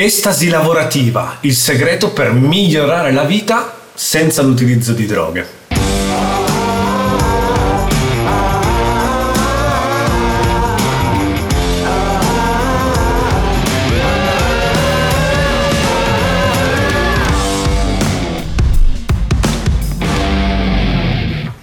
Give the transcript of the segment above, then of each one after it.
Estasi lavorativa, il segreto per migliorare la vita senza l'utilizzo di droghe.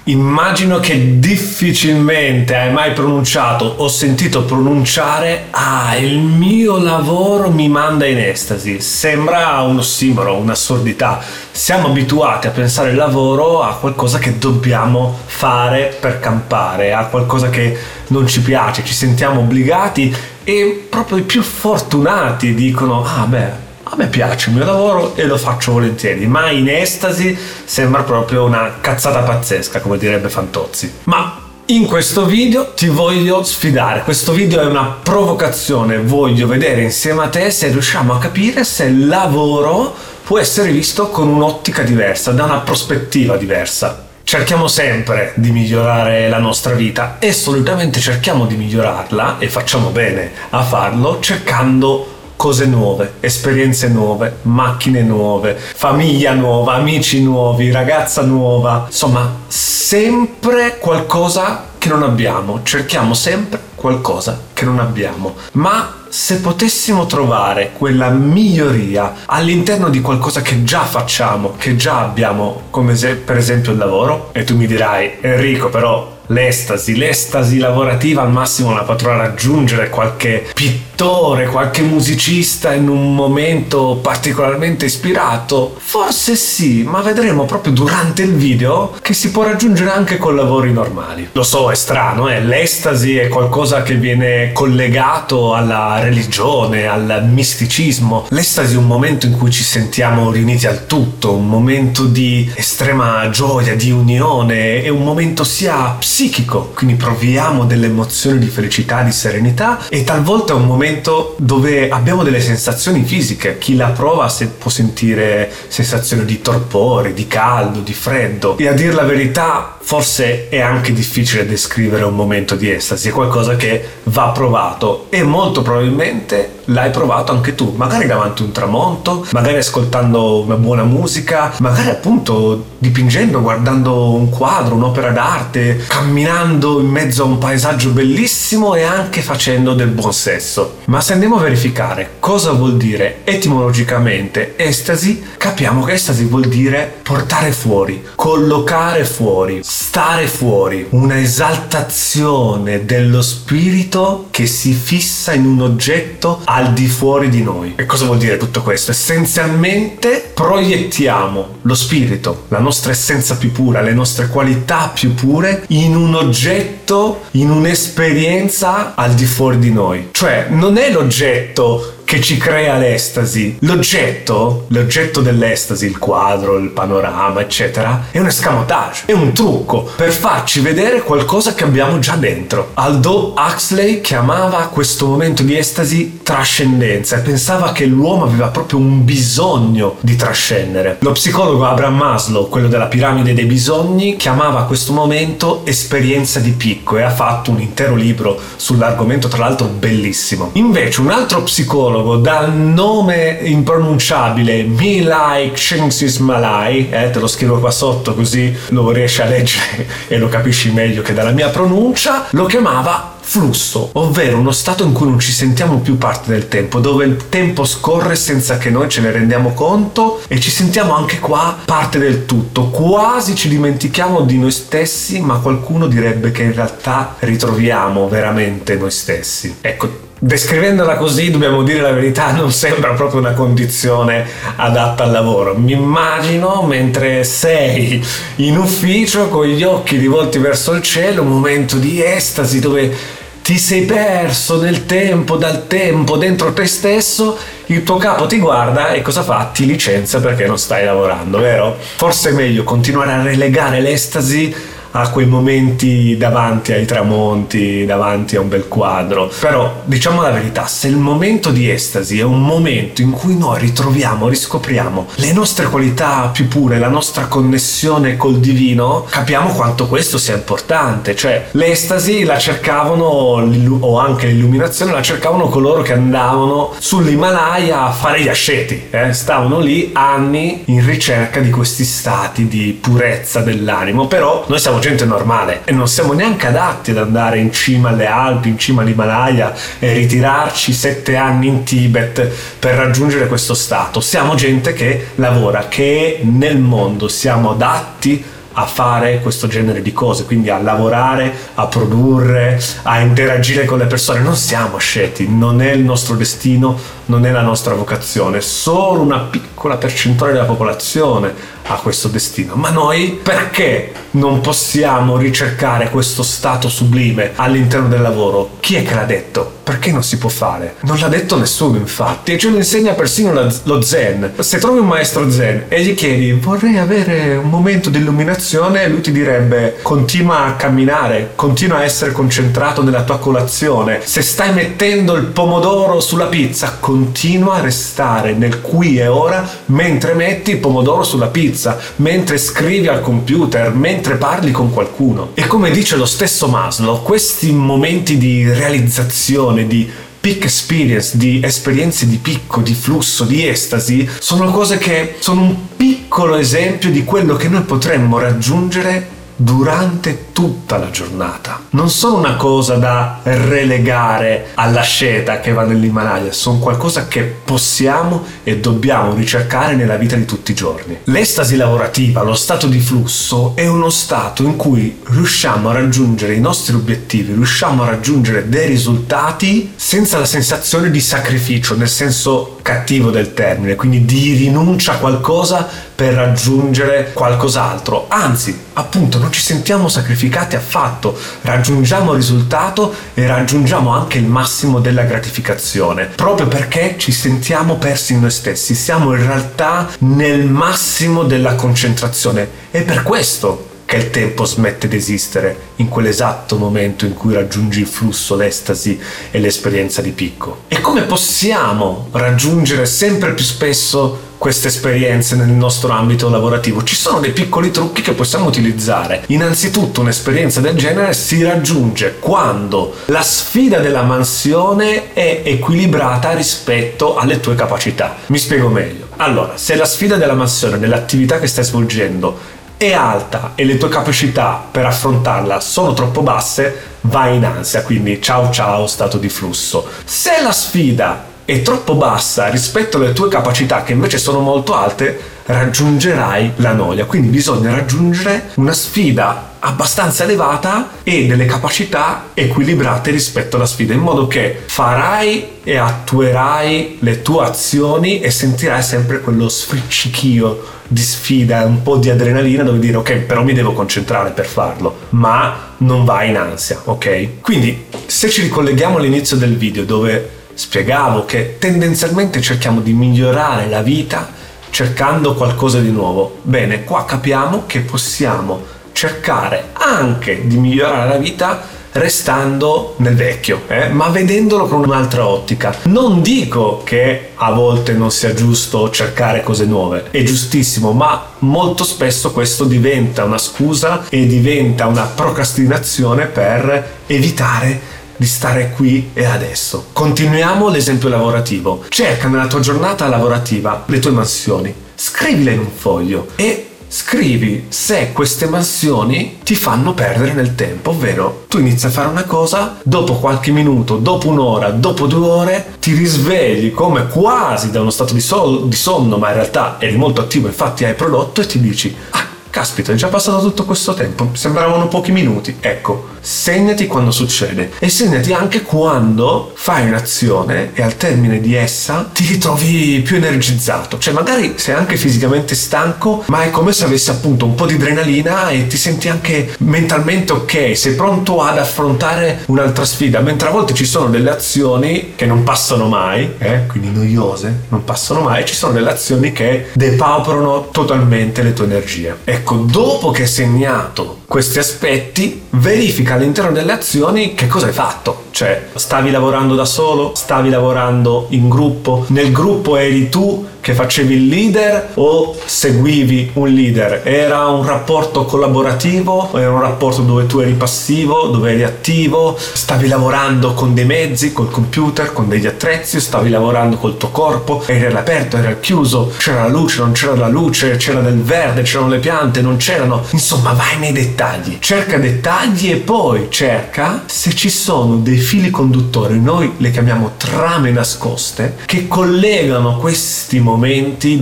Immagino che difficilmente hai mai pronunciato o sentito pronunciare Ah, il mio lavoro mi manda in estasi. Sembra un ossimoro, un'assurdità. Siamo abituati a pensare il lavoro a qualcosa che dobbiamo fare per campare, a qualcosa che non ci piace, ci sentiamo obbligati e proprio i più fortunati dicono Ah, beh, me piace il mio lavoro e lo faccio volentieri, ma in estasi sembra proprio una cazzata pazzesca, come direbbe Fantozzi. Ma in questo video ti voglio sfidare, questo video è una provocazione, voglio vedere insieme a te se riusciamo a capire se il lavoro può essere visto con un'ottica diversa, da una prospettiva diversa. Cerchiamo sempre di migliorare la nostra vita e solitamente cerchiamo di migliorarla e facciamo bene a farlo cercando cose nuove, esperienze nuove, macchine nuove, famiglia nuova, amici nuovi, ragazza nuova, insomma, sempre qualcosa che non abbiamo, cerchiamo sempre qualcosa che non abbiamo, ma se potessimo trovare quella miglioria all'interno di qualcosa che già facciamo, che già abbiamo, come se, per esempio il lavoro, e tu mi dirai Enrico però l'estasi, l'estasi lavorativa al massimo la potrà raggiungere qualche pittore, qualche musicista in un momento particolarmente ispirato? Forse sì, ma vedremo proprio durante il video che si può raggiungere anche con lavori normali. Lo so, è strano, eh? l'estasi è qualcosa che viene collegato alla religione, al misticismo. L'estasi è un momento in cui ci sentiamo riuniti al tutto, un momento di estrema gioia, di unione, è un momento sia psicologico psichico, quindi proviamo delle emozioni di felicità, di serenità e talvolta è un momento dove abbiamo delle sensazioni fisiche. Chi la prova se può sentire sensazioni di torpore, di caldo, di freddo. E a dir la verità, forse è anche difficile descrivere un momento di estasi, è qualcosa che va provato e molto probabilmente l'hai provato anche tu, magari davanti a un tramonto, magari ascoltando una buona musica, magari appunto dipingendo, guardando un quadro, un'opera d'arte, camminando in mezzo a un paesaggio bellissimo e anche facendo del buon sesso. Ma se andiamo a verificare cosa vuol dire etimologicamente estasi, capiamo che estasi vuol dire portare fuori, collocare fuori, stare fuori, una esaltazione dello spirito che si fissa in un oggetto al di fuori di noi. E cosa vuol dire tutto questo? Essenzialmente proiettiamo lo spirito, la nostra essenza più pura, le nostre qualità più pure in un oggetto, in un'esperienza al di fuori di noi. Cioè, non è l'oggetto che ci crea l'estasi. L'oggetto, l'oggetto dell'estasi, il quadro, il panorama, eccetera, è un escamotage, è un trucco per farci vedere qualcosa che abbiamo già dentro. Aldo Huxley chiamava questo momento di estasi trascendenza e pensava che l'uomo aveva proprio un bisogno di trascendere. Lo psicologo Abraham Maslow, quello della piramide dei bisogni, chiamava questo momento esperienza di picco e ha fatto un intero libro sull'argomento, tra l'altro bellissimo. Invece un altro psicologo psicologo dal nome impronunciabile Milai Kshensis Malai, eh, te lo scrivo qua sotto così lo riesci a leggere e lo capisci meglio che dalla mia pronuncia, lo chiamava flusso, ovvero uno stato in cui non ci sentiamo più parte del tempo, dove il tempo scorre senza che noi ce ne rendiamo conto e ci sentiamo anche qua parte del tutto, quasi ci dimentichiamo di noi stessi, ma qualcuno direbbe che in realtà ritroviamo veramente noi stessi. Ecco, Descrivendola così, dobbiamo dire la verità, non sembra proprio una condizione adatta al lavoro. Mi immagino mentre sei in ufficio con gli occhi rivolti verso il cielo, un momento di estasi dove ti sei perso nel tempo, dal tempo, dentro te stesso, il tuo capo ti guarda e cosa fa? Ti licenzia perché non stai lavorando, vero? Forse è meglio continuare a relegare l'estasi a quei momenti davanti ai tramonti, davanti a un bel quadro. Però diciamo la verità, se il momento di estasi è un momento in cui noi ritroviamo, riscopriamo le nostre qualità più pure, la nostra connessione col divino, capiamo quanto questo sia importante. Cioè, l'estasi la cercavano, o anche l'illuminazione la cercavano coloro che andavano sull'Himalaya a fare gli asceti. Eh? Stavano lì anni in ricerca di questi stati di purezza dell'animo. Però noi siamo gente normale e non siamo neanche adatti ad andare in cima alle Alpi, in cima all'Himalaya e ritirarci sette anni in Tibet per raggiungere questo stato. Siamo gente che lavora, che nel mondo siamo adatti a fare questo genere di cose, quindi a lavorare, a produrre, a interagire con le persone. Non siamo sceti, non è il nostro destino, non è la nostra vocazione, solo una piccola percentuale della popolazione ha questo destino. Ma noi perché non possiamo ricercare questo stato sublime all'interno del lavoro? Chi è che l'ha detto? Perché non si può fare? Non l'ha detto nessuno, infatti, e ce lo insegna persino lo Zen. Se trovi un maestro Zen e gli chiedi vorrei avere un momento di illuminazione, lui ti direbbe continua a camminare, continua a essere concentrato nella tua colazione. Se stai mettendo il pomodoro sulla pizza, continua a restare nel qui e ora mentre metti il pomodoro sulla pizza, mentre scrivi al computer, mentre parli con qualcuno. E come dice lo stesso Maslow, questi momenti di realizzazione, di peak experience, di esperienze di picco, di flusso, di estasi, sono cose che sono un piccolo esempio di quello che noi potremmo raggiungere durante tutta la giornata. Non sono una cosa da relegare alla sceta che va nell'Himalaya, sono qualcosa che possiamo e dobbiamo ricercare nella vita di tutti i giorni. L'estasi lavorativa, lo stato di flusso, è uno stato in cui riusciamo a raggiungere i nostri obiettivi, riusciamo a raggiungere dei risultati senza la sensazione di sacrificio, nel senso cattivo del termine, quindi di rinuncia a qualcosa per raggiungere qualcos'altro. Anzi, appunto, non ci sentiamo sacrificati affatto, raggiungiamo il risultato e raggiungiamo anche il massimo della gratificazione, proprio perché ci sentiamo persi in noi stessi, siamo in realtà nel massimo della concentrazione. È per questo che il tempo smette di esistere in quell'esatto momento in cui raggiungi il flusso, l'estasi e l'esperienza di picco. E come possiamo raggiungere sempre più spesso queste esperienze nel nostro ambito lavorativo? Ci sono dei piccoli trucchi che possiamo utilizzare. Innanzitutto un'esperienza del genere si raggiunge quando la sfida della mansione è equilibrata rispetto alle tue capacità. Mi spiego meglio. Allora, se la sfida della mansione nell'attività che stai svolgendo è alta e le tue capacità per affrontarla sono troppo basse, vai in ansia, quindi ciao ciao stato di flusso. Se la sfida è troppo bassa rispetto alle tue capacità che invece sono molto alte, raggiungerai la noia. Quindi bisogna raggiungere una sfida abbastanza elevata e delle capacità equilibrate rispetto alla sfida, in modo che farai e attuerai le tue azioni e sentirai sempre quello sfriccichio di sfida, un po' di adrenalina dove dire ok, però mi devo concentrare per farlo, ma non vai in ansia, ok? Quindi se ci ricolleghiamo all'inizio del video dove spiegavo che tendenzialmente cerchiamo di migliorare la vita cercando qualcosa di nuovo, bene, qua capiamo che possiamo cercare anche di migliorare la vita restando nel vecchio, eh? ma vedendolo con un'altra ottica. Non dico che a volte non sia giusto cercare cose nuove, è giustissimo, ma molto spesso questo diventa una scusa e diventa una procrastinazione per evitare di stare qui e adesso. Continuiamo l'esempio lavorativo. Cerca nella tua giornata lavorativa le tue mansioni, scrivile in un foglio e scrivi se queste mansioni ti fanno perdere nel tempo, ovvero tu inizi a fare una cosa, dopo qualche minuto, dopo un'ora, dopo due ore, ti risvegli come quasi da uno stato di, sol- di sonno, ma in realtà eri molto attivo, infatti hai prodotto e ti dici, ah, caspita, è già passato tutto questo tempo, sembravano pochi minuti. Ecco, segnati quando succede e segnati anche quando fai un'azione e al termine di essa ti ritrovi più energizzato. Cioè magari sei anche fisicamente stanco, ma è come se avessi appunto un po' di adrenalina e ti senti anche mentalmente ok, sei pronto ad affrontare un'altra sfida, mentre a volte ci sono delle azioni che non passano mai, eh, quindi noiose, non passano mai, ci sono delle azioni che depauperano totalmente le tue energie. Ecco, dopo che hai segnato questi aspetti, verifica all'interno delle azioni che cosa hai fatto. Cioè, stavi lavorando da solo? Stavi lavorando in gruppo? Nel gruppo eri tu che facevi il leader o seguivi un leader? Era un rapporto collaborativo? O era un rapporto dove tu eri passivo, dove eri attivo? Stavi lavorando con dei mezzi, col computer, con degli attrezzi? Stavi lavorando col tuo corpo? Eri all'aperto, era al chiuso? C'era la luce, non c'era la luce? C'era del verde, c'erano le piante, non c'erano? Insomma, vai nei dettagli. Cerca dettagli e poi cerca se ci sono dei fili conduttori, noi le chiamiamo trame nascoste, che collegano questi momenti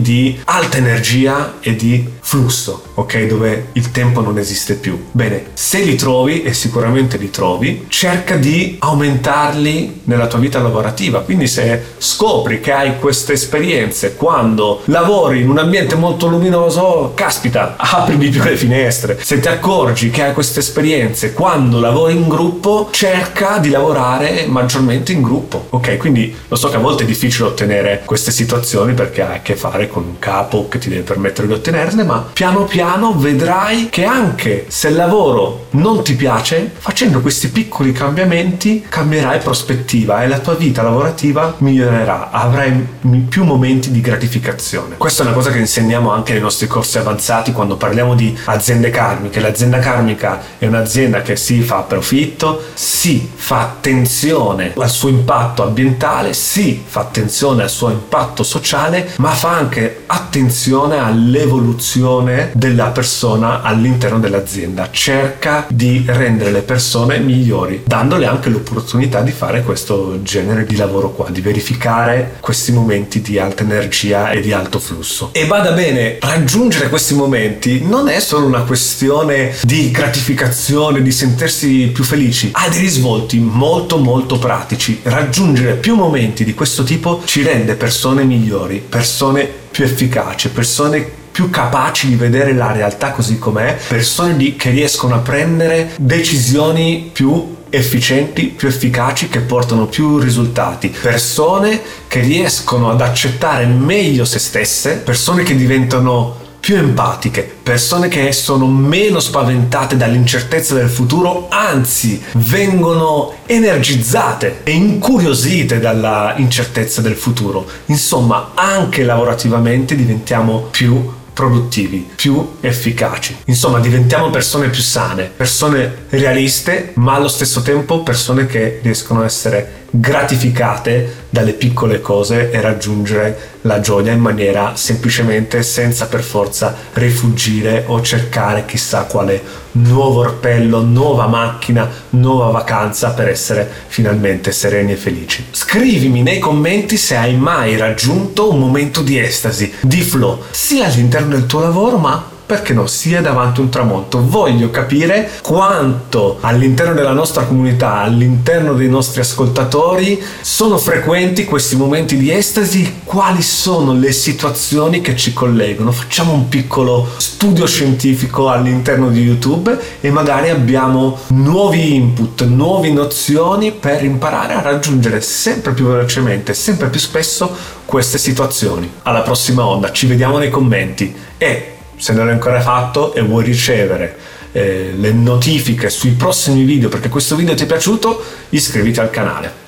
di alta energia e di flusso, ok? Dove il tempo non esiste più. Bene, se li trovi, e sicuramente li trovi, cerca di aumentarli nella tua vita lavorativa. Quindi se scopri che hai queste esperienze quando lavori in un ambiente molto luminoso, caspita, apri di più le finestre. Se ti accorgi che hai queste esperienze quando lavori in gruppo, cerca di lavorare maggiormente in gruppo. Ok, quindi lo so che a volte è difficile ottenere queste situazioni perché hai a che fare con un capo che ti deve permettere di ottenerle, ma piano piano vedrai che anche se il lavoro non ti piace, facendo questi piccoli cambiamenti cambierai prospettiva e la tua vita lavorativa migliorerà, avrai più momenti di gratificazione. Questa è una cosa che insegniamo anche nei nostri corsi avanzati quando parliamo di aziende karmiche. L'azienda karmica è un'azienda che si fa profitto, si fa attenzione al suo impatto ambientale, si fa attenzione al suo impatto sociale, ma fa anche attenzione all'evoluzione della persona all'interno dell'azienda. Cerca di rendere le persone migliori, dandole anche l'opportunità di fare questo genere di lavoro qua, di verificare questi momenti di alta energia e di alto flusso. E vada bene, raggiungere questi momenti non è solo una questione di gratificazione, di sentirsi più felici, ha dei risvolti molto molto pratici. Raggiungere più momenti di questo tipo ci rende persone migliori, persone più efficaci, persone più capaci di vedere la realtà così com'è, persone di, che riescono a prendere decisioni più efficienti, più efficaci, che portano più risultati, persone che riescono ad accettare meglio se stesse, persone che diventano più empatiche, persone che sono meno spaventate dall'incertezza del futuro, anzi vengono energizzate e incuriosite dalla incertezza del futuro. Insomma, anche lavorativamente diventiamo più produttivi, più efficaci. Insomma, diventiamo persone più sane, persone realiste, ma allo stesso tempo persone che riescono a essere gratificate dalle piccole cose e raggiungere la gioia in maniera semplicemente senza per forza rifugire o cercare chissà quale nuovo orpello, nuova macchina, nuova vacanza per essere finalmente sereni e felici. Scrivimi nei commenti se hai mai raggiunto un momento di estasi, di flow, sia all'interno del tuo lavoro ma perché no, sia davanti a un tramonto. Voglio capire quanto all'interno della nostra comunità, all'interno dei nostri ascoltatori, sono frequenti questi momenti di estasi, quali sono le situazioni che ci collegano. Facciamo un piccolo studio scientifico all'interno di YouTube e magari abbiamo nuovi input, nuove nozioni per imparare a raggiungere sempre più velocemente, sempre più spesso queste situazioni. Alla prossima onda, ci vediamo nei commenti e se non l'hai ancora fatto e vuoi ricevere eh, le notifiche sui prossimi video perché questo video ti è piaciuto, iscriviti al canale.